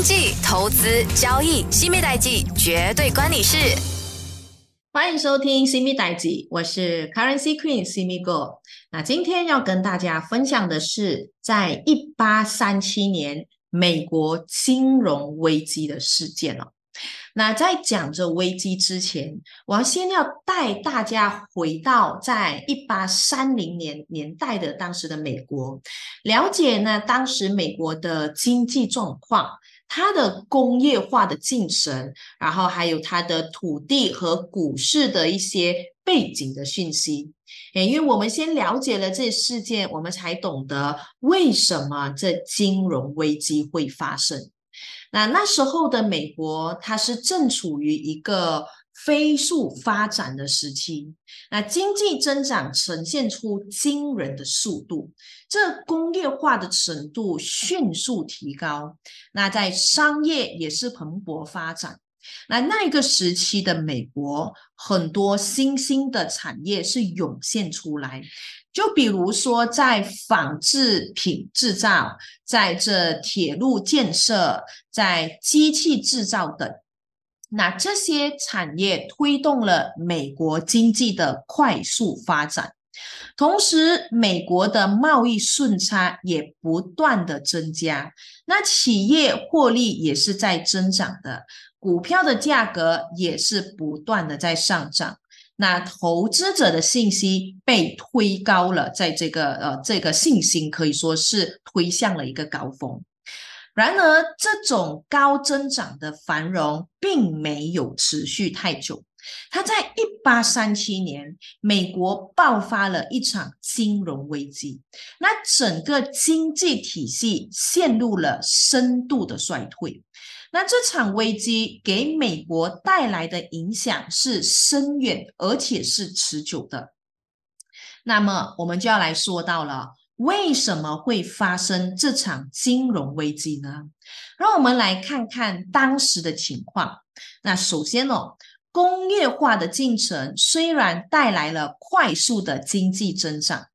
经济、投资、交易，新米代记绝对关你事。欢迎收听新米代记，我是 Currency Queen 新米 Go。那今天要跟大家分享的是，在一八三七年美国金融危机的事件了。那在讲这危机之前，我要先要带大家回到在一八三零年年代的当时的美国，了解呢当时美国的经济状况，它的工业化的进程，然后还有它的土地和股市的一些背景的讯息。诶，因为我们先了解了这事件，我们才懂得为什么这金融危机会发生。那那时候的美国，它是正处于一个飞速发展的时期，那经济增长呈现出惊人的速度，这工业化的程度迅速提高，那在商业也是蓬勃发展。那那一个时期的美国，很多新兴的产业是涌现出来。就比如说，在纺织品制造，在这铁路建设，在机器制造等，那这些产业推动了美国经济的快速发展。同时，美国的贸易顺差也不断的增加，那企业获利也是在增长的，股票的价格也是不断的在上涨。那投资者的信息被推高了，在这个呃，这个信心可以说是推向了一个高峰。然而，这种高增长的繁荣并没有持续太久。它在一八三七年，美国爆发了一场金融危机，那整个经济体系陷入了深度的衰退。那这场危机给美国带来的影响是深远而且是持久的。那么我们就要来说到了，为什么会发生这场金融危机呢？让我们来看看当时的情况。那首先哦，工业化的进程虽然带来了快速的经济增长。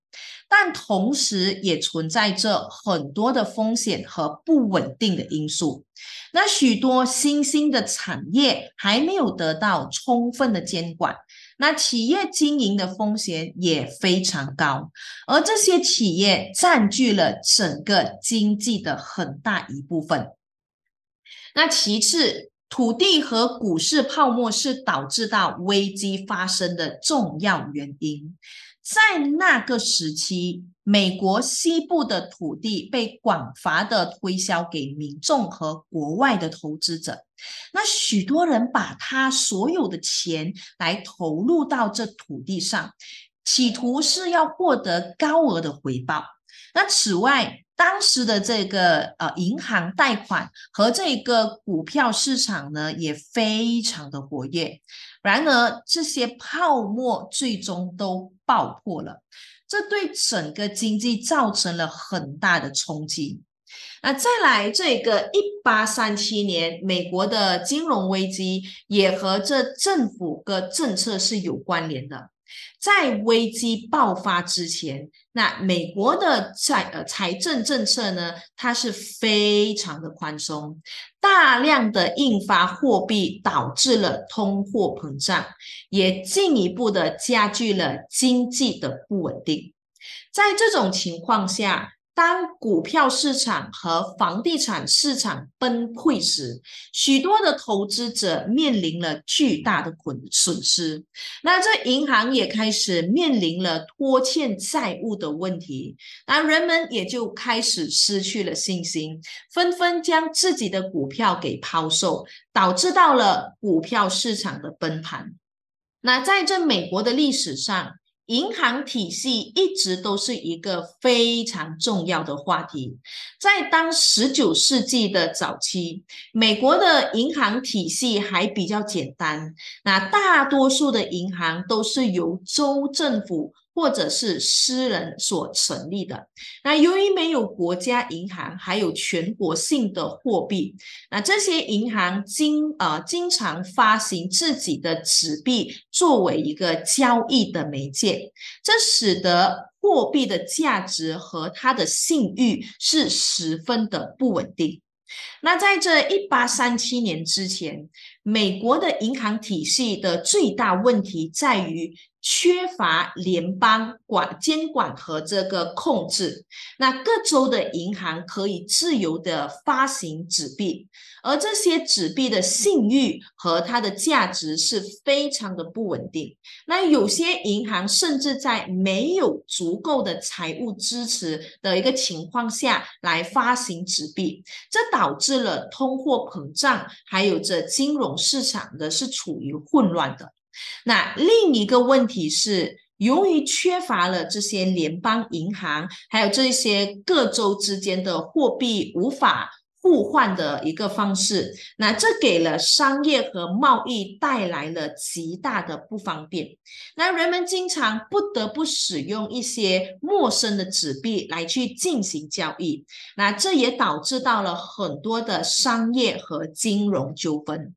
但同时也存在着很多的风险和不稳定的因素。那许多新兴的产业还没有得到充分的监管，那企业经营的风险也非常高，而这些企业占据了整个经济的很大一部分。那其次，土地和股市泡沫是导致到危机发生的重要原因。在那个时期，美国西部的土地被广泛的推销给民众和国外的投资者。那许多人把他所有的钱来投入到这土地上，企图是要获得高额的回报。那此外，当时的这个呃银行贷款和这个股票市场呢，也非常的活跃。然而，这些泡沫最终都爆破了，这对整个经济造成了很大的冲击。那再来，这个一八三七年美国的金融危机也和这政府的政策是有关联的。在危机爆发之前，那美国的财呃财政政策呢，它是非常的宽松，大量的印发货币导致了通货膨胀，也进一步的加剧了经济的不稳定。在这种情况下。当股票市场和房地产市场崩溃时，许多的投资者面临了巨大的损损失。那这银行也开始面临了拖欠债务的问题。那人们也就开始失去了信心，纷纷将自己的股票给抛售，导致到了股票市场的崩盘。那在这美国的历史上。银行体系一直都是一个非常重要的话题。在当十九世纪的早期，美国的银行体系还比较简单，那大多数的银行都是由州政府。或者是私人所成立的。那由于没有国家银行，还有全国性的货币，那这些银行经呃经常发行自己的纸币作为一个交易的媒介，这使得货币的价值和它的信誉是十分的不稳定。那在这一八三七年之前，美国的银行体系的最大问题在于。缺乏联邦管监管和这个控制，那各州的银行可以自由的发行纸币，而这些纸币的信誉和它的价值是非常的不稳定。那有些银行甚至在没有足够的财务支持的一个情况下来发行纸币，这导致了通货膨胀，还有这金融市场的是处于混乱的。那另一个问题是，由于缺乏了这些联邦银行，还有这些各州之间的货币无法互换的一个方式，那这给了商业和贸易带来了极大的不方便。那人们经常不得不使用一些陌生的纸币来去进行交易，那这也导致到了很多的商业和金融纠纷。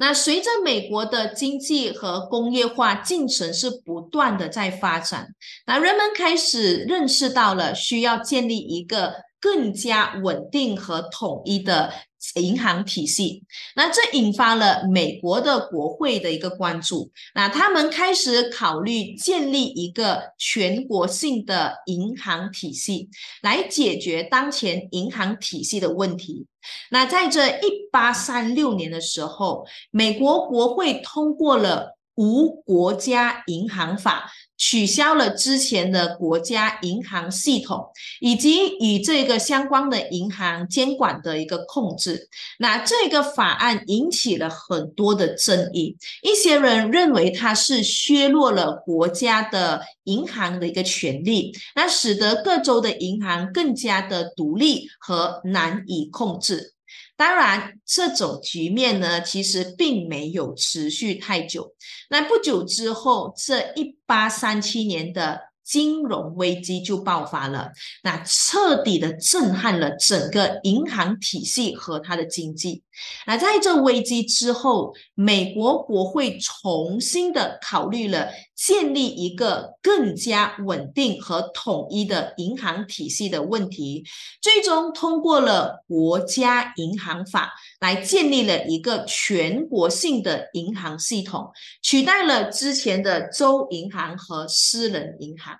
那随着美国的经济和工业化进程是不断的在发展，那人们开始认识到了需要建立一个更加稳定和统一的。银行体系，那这引发了美国的国会的一个关注。那他们开始考虑建立一个全国性的银行体系，来解决当前银行体系的问题。那在这一八三六年的时候，美国国会通过了《无国家银行法》。取消了之前的国家银行系统，以及与这个相关的银行监管的一个控制。那这个法案引起了很多的争议，一些人认为它是削弱了国家的银行的一个权利，那使得各州的银行更加的独立和难以控制。当然，这种局面呢，其实并没有持续太久。那不久之后，这一八三七年的。金融危机就爆发了，那彻底的震撼了整个银行体系和它的经济。那在这危机之后，美国国会重新的考虑了建立一个更加稳定和统一的银行体系的问题，最终通过了国家银行法，来建立了一个全国性的银行系统，取代了之前的州银行和私人银行。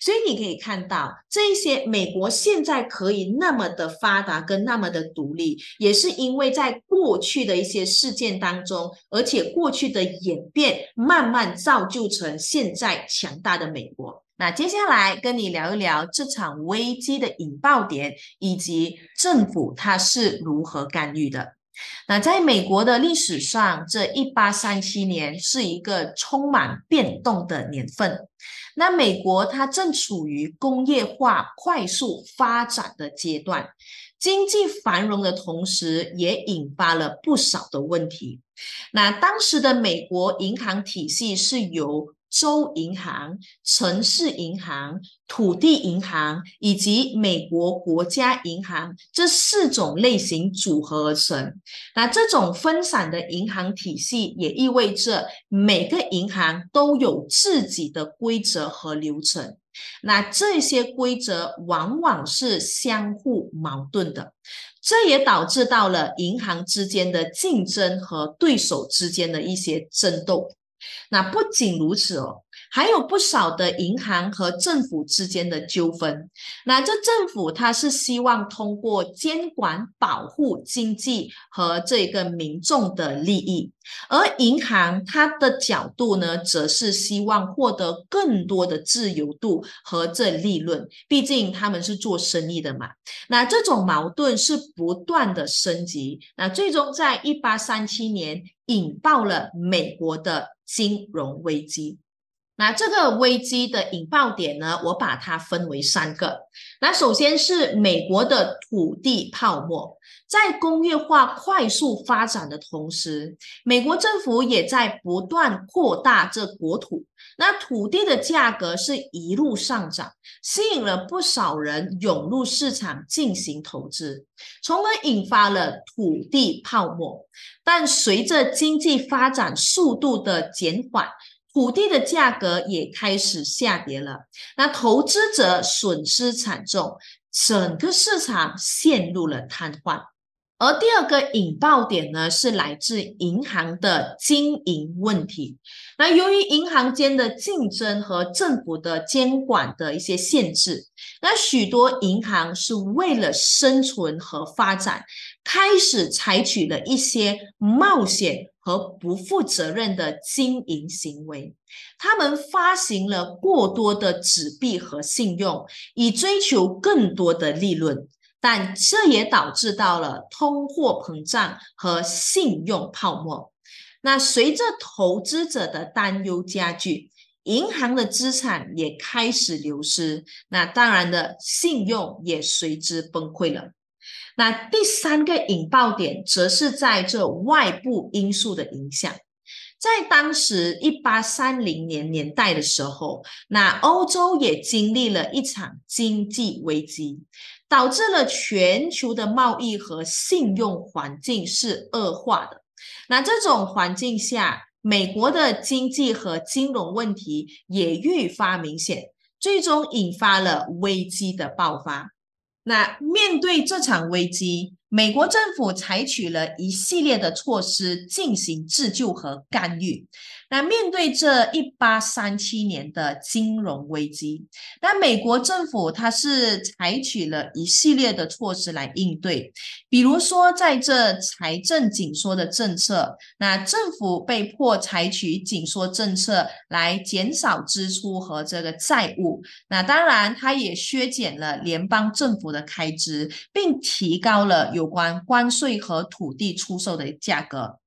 所以你可以看到，这些美国现在可以那么的发达跟那么的独立，也是因为在过去的一些事件当中，而且过去的演变慢慢造就成现在强大的美国。那接下来跟你聊一聊这场危机的引爆点，以及政府它是如何干预的。那在美国的历史上，这一八三七年是一个充满变动的年份。那美国它正处于工业化快速发展的阶段，经济繁荣的同时，也引发了不少的问题。那当时的美国银行体系是由州银行、城市银行、土地银行以及美国国家银行这四种类型组合而成。那这种分散的银行体系也意味着每个银行都有自己的规则和流程。那这些规则往往是相互矛盾的，这也导致到了银行之间的竞争和对手之间的一些争斗。那不仅如此哦，还有不少的银行和政府之间的纠纷。那这政府它是希望通过监管保护经济和这个民众的利益，而银行它的角度呢，则是希望获得更多的自由度和这利润。毕竟他们是做生意的嘛。那这种矛盾是不断的升级。那最终在一八三七年引爆了美国的。金融危机，那这个危机的引爆点呢？我把它分为三个。那首先是美国的土地泡沫，在工业化快速发展的同时，美国政府也在不断扩大这国土，那土地的价格是一路上涨，吸引了不少人涌入市场进行投资，从而引发了土地泡沫。但随着经济发展速度的减缓，土地的价格也开始下跌了。那投资者损失惨重，整个市场陷入了瘫痪。而第二个引爆点呢，是来自银行的经营问题。那由于银行间的竞争和政府的监管的一些限制，那许多银行是为了生存和发展，开始采取了一些冒险和不负责任的经营行为。他们发行了过多的纸币和信用，以追求更多的利润。但这也导致到了通货膨胀和信用泡沫。那随着投资者的担忧加剧，银行的资产也开始流失。那当然的，信用也随之崩溃了。那第三个引爆点，则是在这外部因素的影响。在当时一八三零年年代的时候，那欧洲也经历了一场经济危机。导致了全球的贸易和信用环境是恶化的。那这种环境下，美国的经济和金融问题也愈发明显，最终引发了危机的爆发。那面对这场危机，美国政府采取了一系列的措施进行自救和干预。那面对这一八三七年的金融危机，那美国政府它是采取了一系列的措施来应对，比如说在这财政紧缩的政策，那政府被迫采取紧缩政策来减少支出和这个债务。那当然，它也削减了联邦政府的开支，并提高了有关关税和土地出售的价格。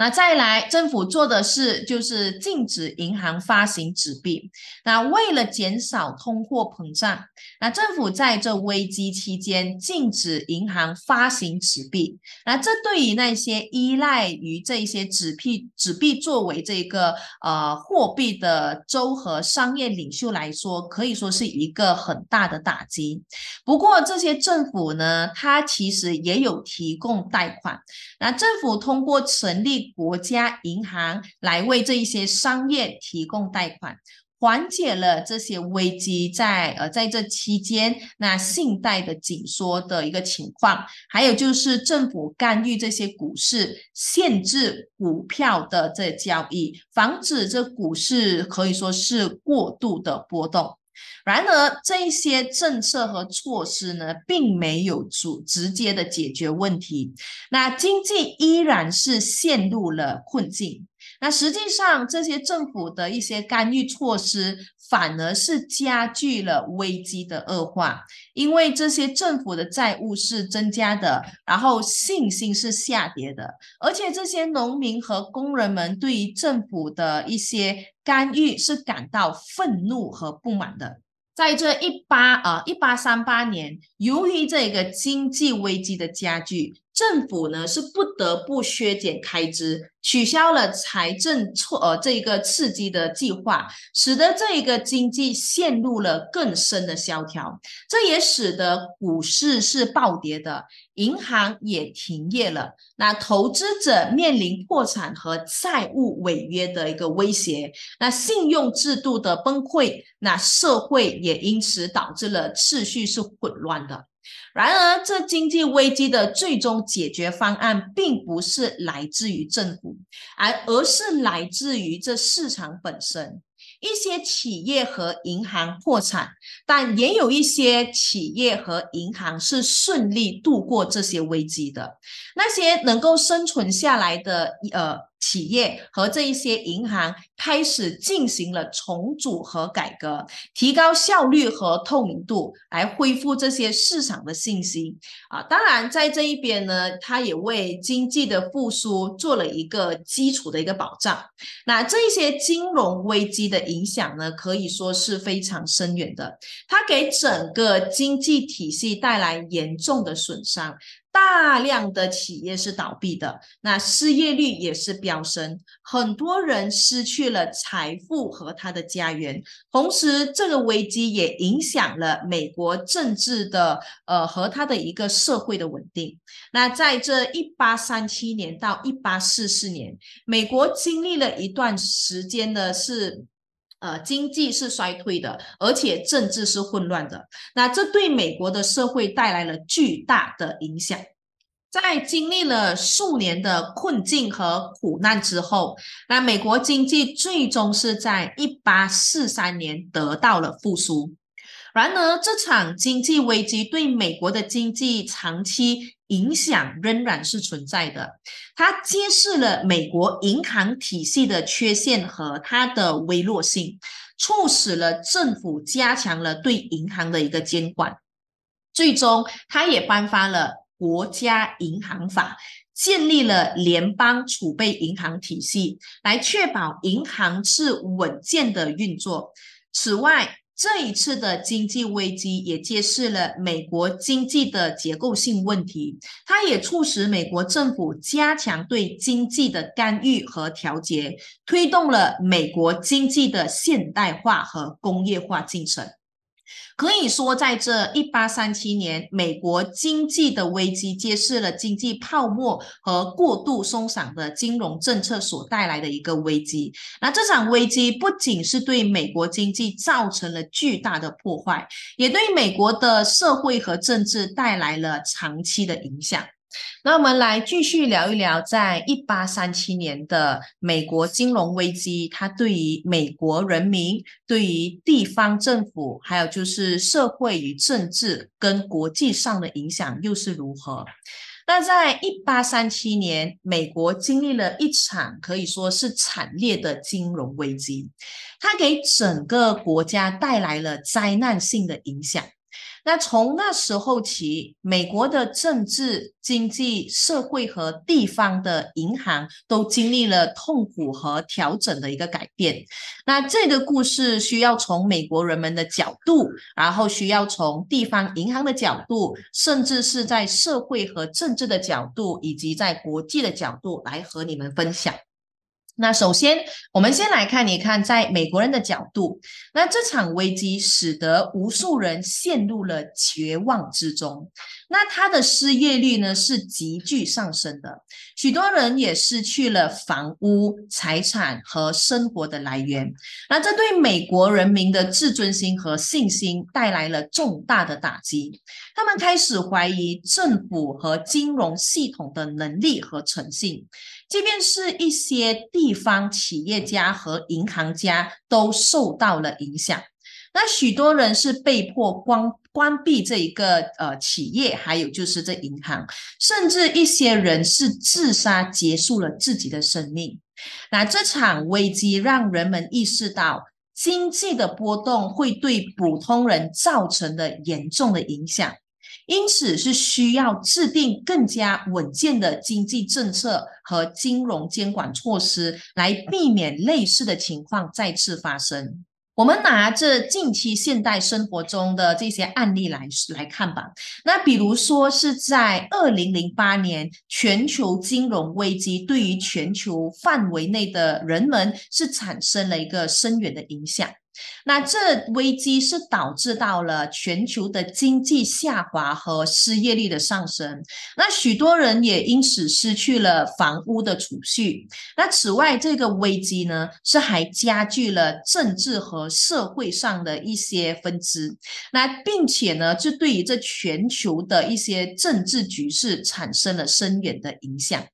那再来，政府做的事就是禁止银行发行纸币。那为了减少通货膨胀，那政府在这危机期间禁止银行发行纸币。那这对于那些依赖于这些纸币、纸币作为这个呃货币的州和商业领袖来说，可以说是一个很大的打击。不过，这些政府呢，它其实也有提供贷款。那政府通过成立。国家银行来为这一些商业提供贷款，缓解了这些危机在呃在这期间那信贷的紧缩的一个情况，还有就是政府干预这些股市，限制股票的这交易，防止这股市可以说是过度的波动。然而，这一些政策和措施呢，并没有主直接的解决问题。那经济依然是陷入了困境。那实际上，这些政府的一些干预措施，反而是加剧了危机的恶化。因为这些政府的债务是增加的，然后信心是下跌的，而且这些农民和工人们对于政府的一些干预是感到愤怒和不满的。在这一八啊一八三八年，由于这个经济危机的加剧，政府呢是不得不削减开支。取消了财政措呃这一个刺激的计划，使得这一个经济陷入了更深的萧条。这也使得股市是暴跌的，银行也停业了。那投资者面临破产和债务违约的一个威胁，那信用制度的崩溃，那社会也因此导致了秩序是混乱的。然而，这经济危机的最终解决方案，并不是来自于政府，而而是来自于这市场本身。一些企业和银行破产，但也有一些企业和银行是顺利度过这些危机的。那些能够生存下来的，呃。企业和这一些银行开始进行了重组和改革，提高效率和透明度，来恢复这些市场的信心啊。当然，在这一边呢，它也为经济的复苏做了一个基础的一个保障。那这一些金融危机的影响呢，可以说是非常深远的，它给整个经济体系带来严重的损伤。大量的企业是倒闭的，那失业率也是飙升，很多人失去了财富和他的家园。同时，这个危机也影响了美国政治的呃和他的一个社会的稳定。那在这一八三七年到一八四四年，美国经历了一段时间呢是。呃，经济是衰退的，而且政治是混乱的。那这对美国的社会带来了巨大的影响。在经历了数年的困境和苦难之后，那美国经济最终是在一八四三年得到了复苏。然而，这场经济危机对美国的经济长期影响仍然是存在的。它揭示了美国银行体系的缺陷和它的微弱性，促使了政府加强了对银行的一个监管。最终，它也颁发了。国家银行法建立了联邦储备银行体系，来确保银行是稳健的运作。此外，这一次的经济危机也揭示了美国经济的结构性问题，它也促使美国政府加强对经济的干预和调节，推动了美国经济的现代化和工业化进程。可以说，在这一八三七年，美国经济的危机揭示了经济泡沫和过度松散的金融政策所带来的一个危机。那这场危机不仅是对美国经济造成了巨大的破坏，也对美国的社会和政治带来了长期的影响。那我们来继续聊一聊，在一八三七年的美国金融危机，它对于美国人民、对于地方政府，还有就是社会与政治跟国际上的影响又是如何？那在一八三七年，美国经历了一场可以说是惨烈的金融危机，它给整个国家带来了灾难性的影响。那从那时候起，美国的政治、经济、社会和地方的银行都经历了痛苦和调整的一个改变。那这个故事需要从美国人们的角度，然后需要从地方银行的角度，甚至是在社会和政治的角度，以及在国际的角度来和你们分享。那首先，我们先来看一看，在美国人的角度，那这场危机使得无数人陷入了绝望之中。那他的失业率呢是急剧上升的，许多人也失去了房屋、财产和生活的来源。那这对美国人民的自尊心和信心带来了重大的打击。他们开始怀疑政府和金融系统的能力和诚信。即便是一些地方企业家和银行家都受到了影响，那许多人是被迫关关闭这一个呃企业，还有就是这银行，甚至一些人是自杀结束了自己的生命。那这场危机让人们意识到，经济的波动会对普通人造成的严重的影响。因此是需要制定更加稳健的经济政策和金融监管措施，来避免类似的情况再次发生。我们拿着近期现代生活中的这些案例来来看吧。那比如说是在二零零八年，全球金融危机对于全球范围内的人们是产生了一个深远的影响。那这危机是导致到了全球的经济下滑和失业率的上升，那许多人也因此失去了房屋的储蓄。那此外，这个危机呢是还加剧了政治和社会上的一些分支，那并且呢，这对于这全球的一些政治局势产生了深远的影响。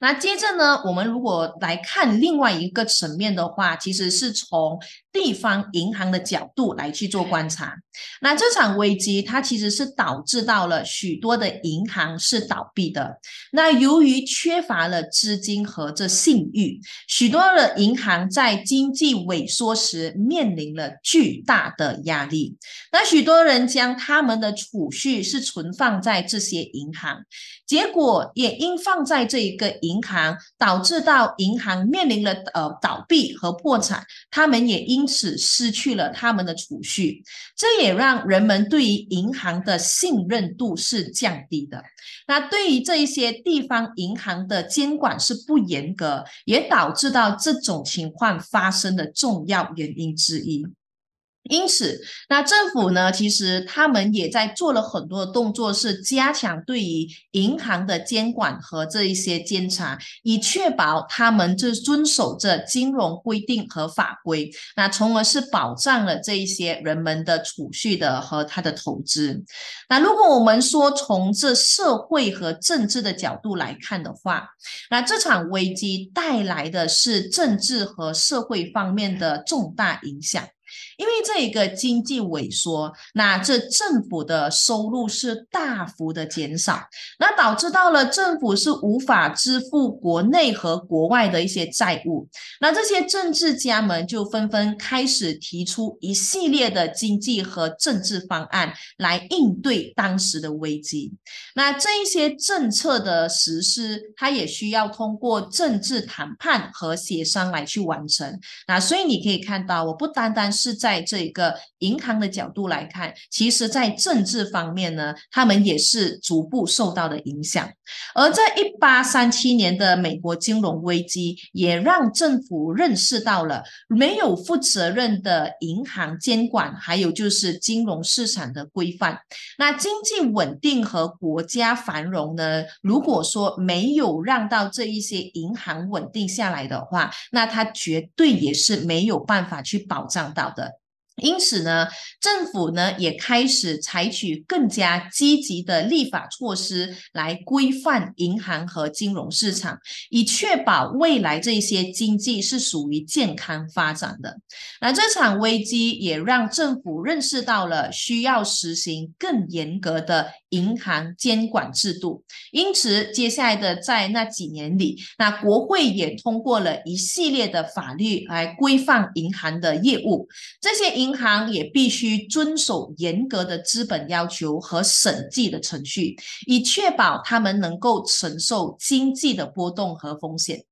那接着呢，我们如果来看另外一个层面的话，其实是从地方银行的角度来去做观察。那这场危机它其实是导致到了许多的银行是倒闭的。那由于缺乏了资金和这信誉，许多的银行在经济萎缩时面临了巨大的压力。那许多人将他们的储蓄是存放在这些银行，结果也因放在这一个。银行导致到银行面临了呃倒闭和破产，他们也因此失去了他们的储蓄，这也让人们对于银行的信任度是降低的。那对于这一些地方银行的监管是不严格，也导致到这种情况发生的重要原因之一。因此，那政府呢，其实他们也在做了很多的动作，是加强对于银行的监管和这一些监察，以确保他们就遵守着金融规定和法规，那从而是保障了这一些人们的储蓄的和他的投资。那如果我们说从这社会和政治的角度来看的话，那这场危机带来的是政治和社会方面的重大影响。因为这一个经济萎缩，那这政府的收入是大幅的减少，那导致到了政府是无法支付国内和国外的一些债务，那这些政治家们就纷纷开始提出一系列的经济和政治方案来应对当时的危机。那这一些政策的实施，它也需要通过政治谈判和协商来去完成。那所以你可以看到，我不单单是在在这个银行的角度来看，其实在政治方面呢，他们也是逐步受到的影响。而在一八三七年的美国金融危机，也让政府认识到了没有负责任的银行监管，还有就是金融市场的规范。那经济稳定和国家繁荣呢？如果说没有让到这一些银行稳定下来的话，那它绝对也是没有办法去保障到的。因此呢，政府呢也开始采取更加积极的立法措施来规范银行和金融市场，以确保未来这些经济是属于健康发展的。那这场危机也让政府认识到了需要实行更严格的银行监管制度。因此，接下来的在那几年里，那国会也通过了一系列的法律来规范银行的业务。这些银行也必须遵守严格的资本要求和审计的程序，以确保他们能够承受经济的波动和风险。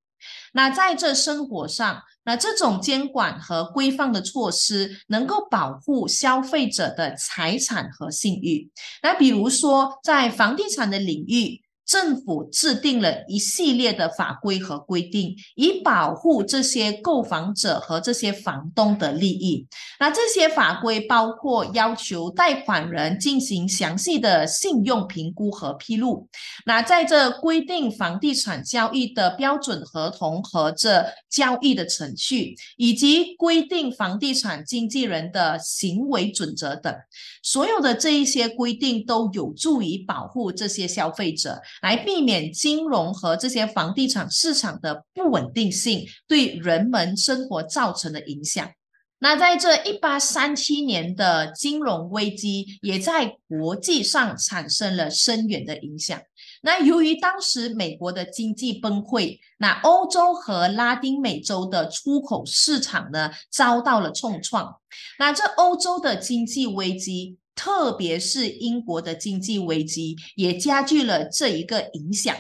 那在这生活上，那这种监管和规范的措施能够保护消费者的财产和信誉。那比如说，在房地产的领域。政府制定了一系列的法规和规定，以保护这些购房者和这些房东的利益。那这些法规包括要求贷款人进行详细的信用评估和披露。那在这规定房地产交易的标准合同和这交易的程序，以及规定房地产经纪人的行为准则等，所有的这一些规定都有助于保护这些消费者。来避免金融和这些房地产市场的不稳定性对人们生活造成的影响。那在这一八三七年的金融危机，也在国际上产生了深远的影响。那由于当时美国的经济崩溃，那欧洲和拉丁美洲的出口市场呢遭到了重创。那这欧洲的经济危机。特别是英国的经济危机也加剧了这一个影响。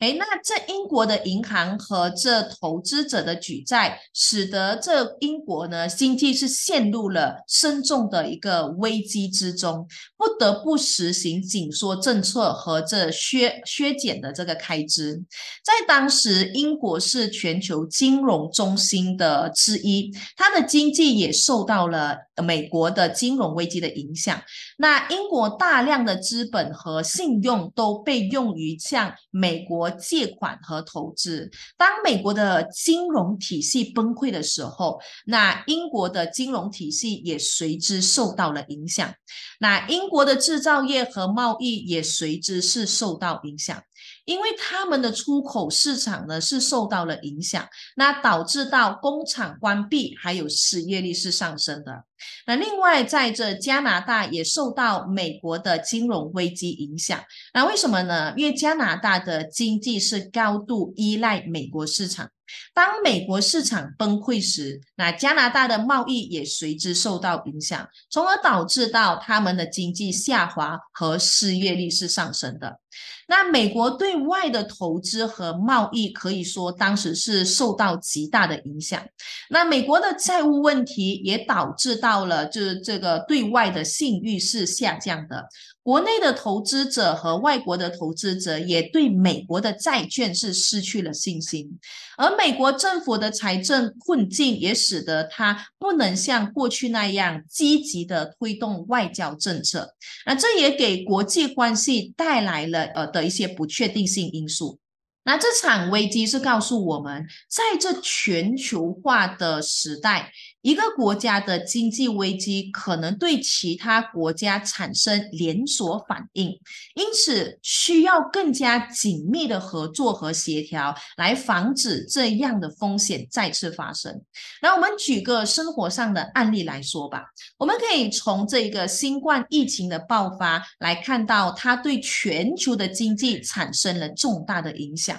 哎，那这英国的银行和这投资者的举债，使得这英国呢经济是陷入了深重的一个危机之中，不得不实行紧缩政策和这削削减的这个开支。在当时，英国是全球金融中心的之一，它的经济也受到了美国的金融危机的影响。那英国大量的资本和信用都被用于向美国。借款和投资，当美国的金融体系崩溃的时候，那英国的金融体系也随之受到了影响。那英国的制造业和贸易也随之是受到影响。因为他们的出口市场呢是受到了影响，那导致到工厂关闭，还有失业率是上升的。那另外在这加拿大也受到美国的金融危机影响。那为什么呢？因为加拿大的经济是高度依赖美国市场。当美国市场崩溃时，那加拿大的贸易也随之受到影响，从而导致到他们的经济下滑和失业率是上升的。那美国对外的投资和贸易可以说当时是受到极大的影响。那美国的债务问题也导致到。了就是这个对外的信誉是下降的。国内的投资者和外国的投资者也对美国的债券是失去了信心，而美国政府的财政困境也使得它不能像过去那样积极的推动外交政策，那这也给国际关系带来了呃的一些不确定性因素。那这场危机是告诉我们，在这全球化的时代。一个国家的经济危机可能对其他国家产生连锁反应，因此需要更加紧密的合作和协调，来防止这样的风险再次发生。那我们举个生活上的案例来说吧，我们可以从这个新冠疫情的爆发来看到，它对全球的经济产生了重大的影响。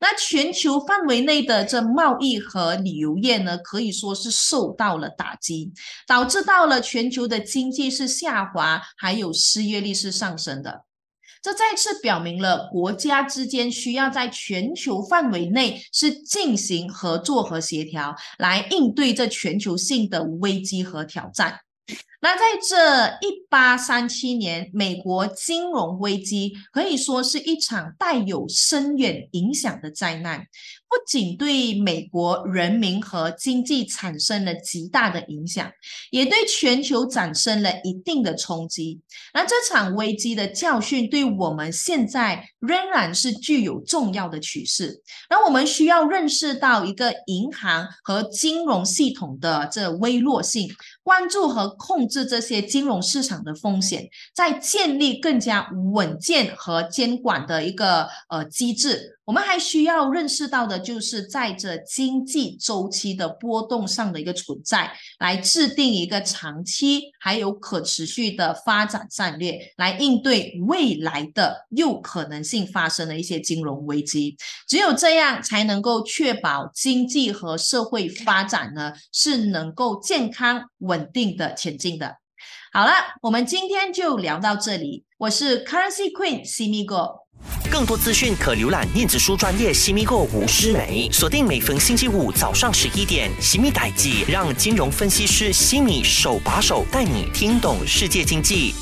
那全球范围内的这贸易和旅游业呢，可以说是受到了打击，导致到了全球的经济是下滑，还有失业率是上升的。这再次表明了国家之间需要在全球范围内是进行合作和协调，来应对这全球性的危机和挑战。那在这一八三七年，美国金融危机可以说是一场带有深远影响的灾难。不仅对美国人民和经济产生了极大的影响，也对全球产生了一定的冲击。那这场危机的教训对我们现在仍然是具有重要的启示。那我们需要认识到一个银行和金融系统的这微弱性，关注和控制这些金融市场的风险，在建立更加稳健和监管的一个呃机制。我们还需要认识到的，就是在这经济周期的波动上的一个存在，来制定一个长期还有可持续的发展战略，来应对未来的有可能性发生的一些金融危机。只有这样，才能够确保经济和社会发展呢是能够健康稳定的前进的。好了，我们今天就聊到这里。我是 Currency Queen Simigo。更多资讯可浏览电子书专业西米购吴诗梅，锁定每逢星期五早上十一点，西米代记让金融分析师西米手把手带你听懂世界经济。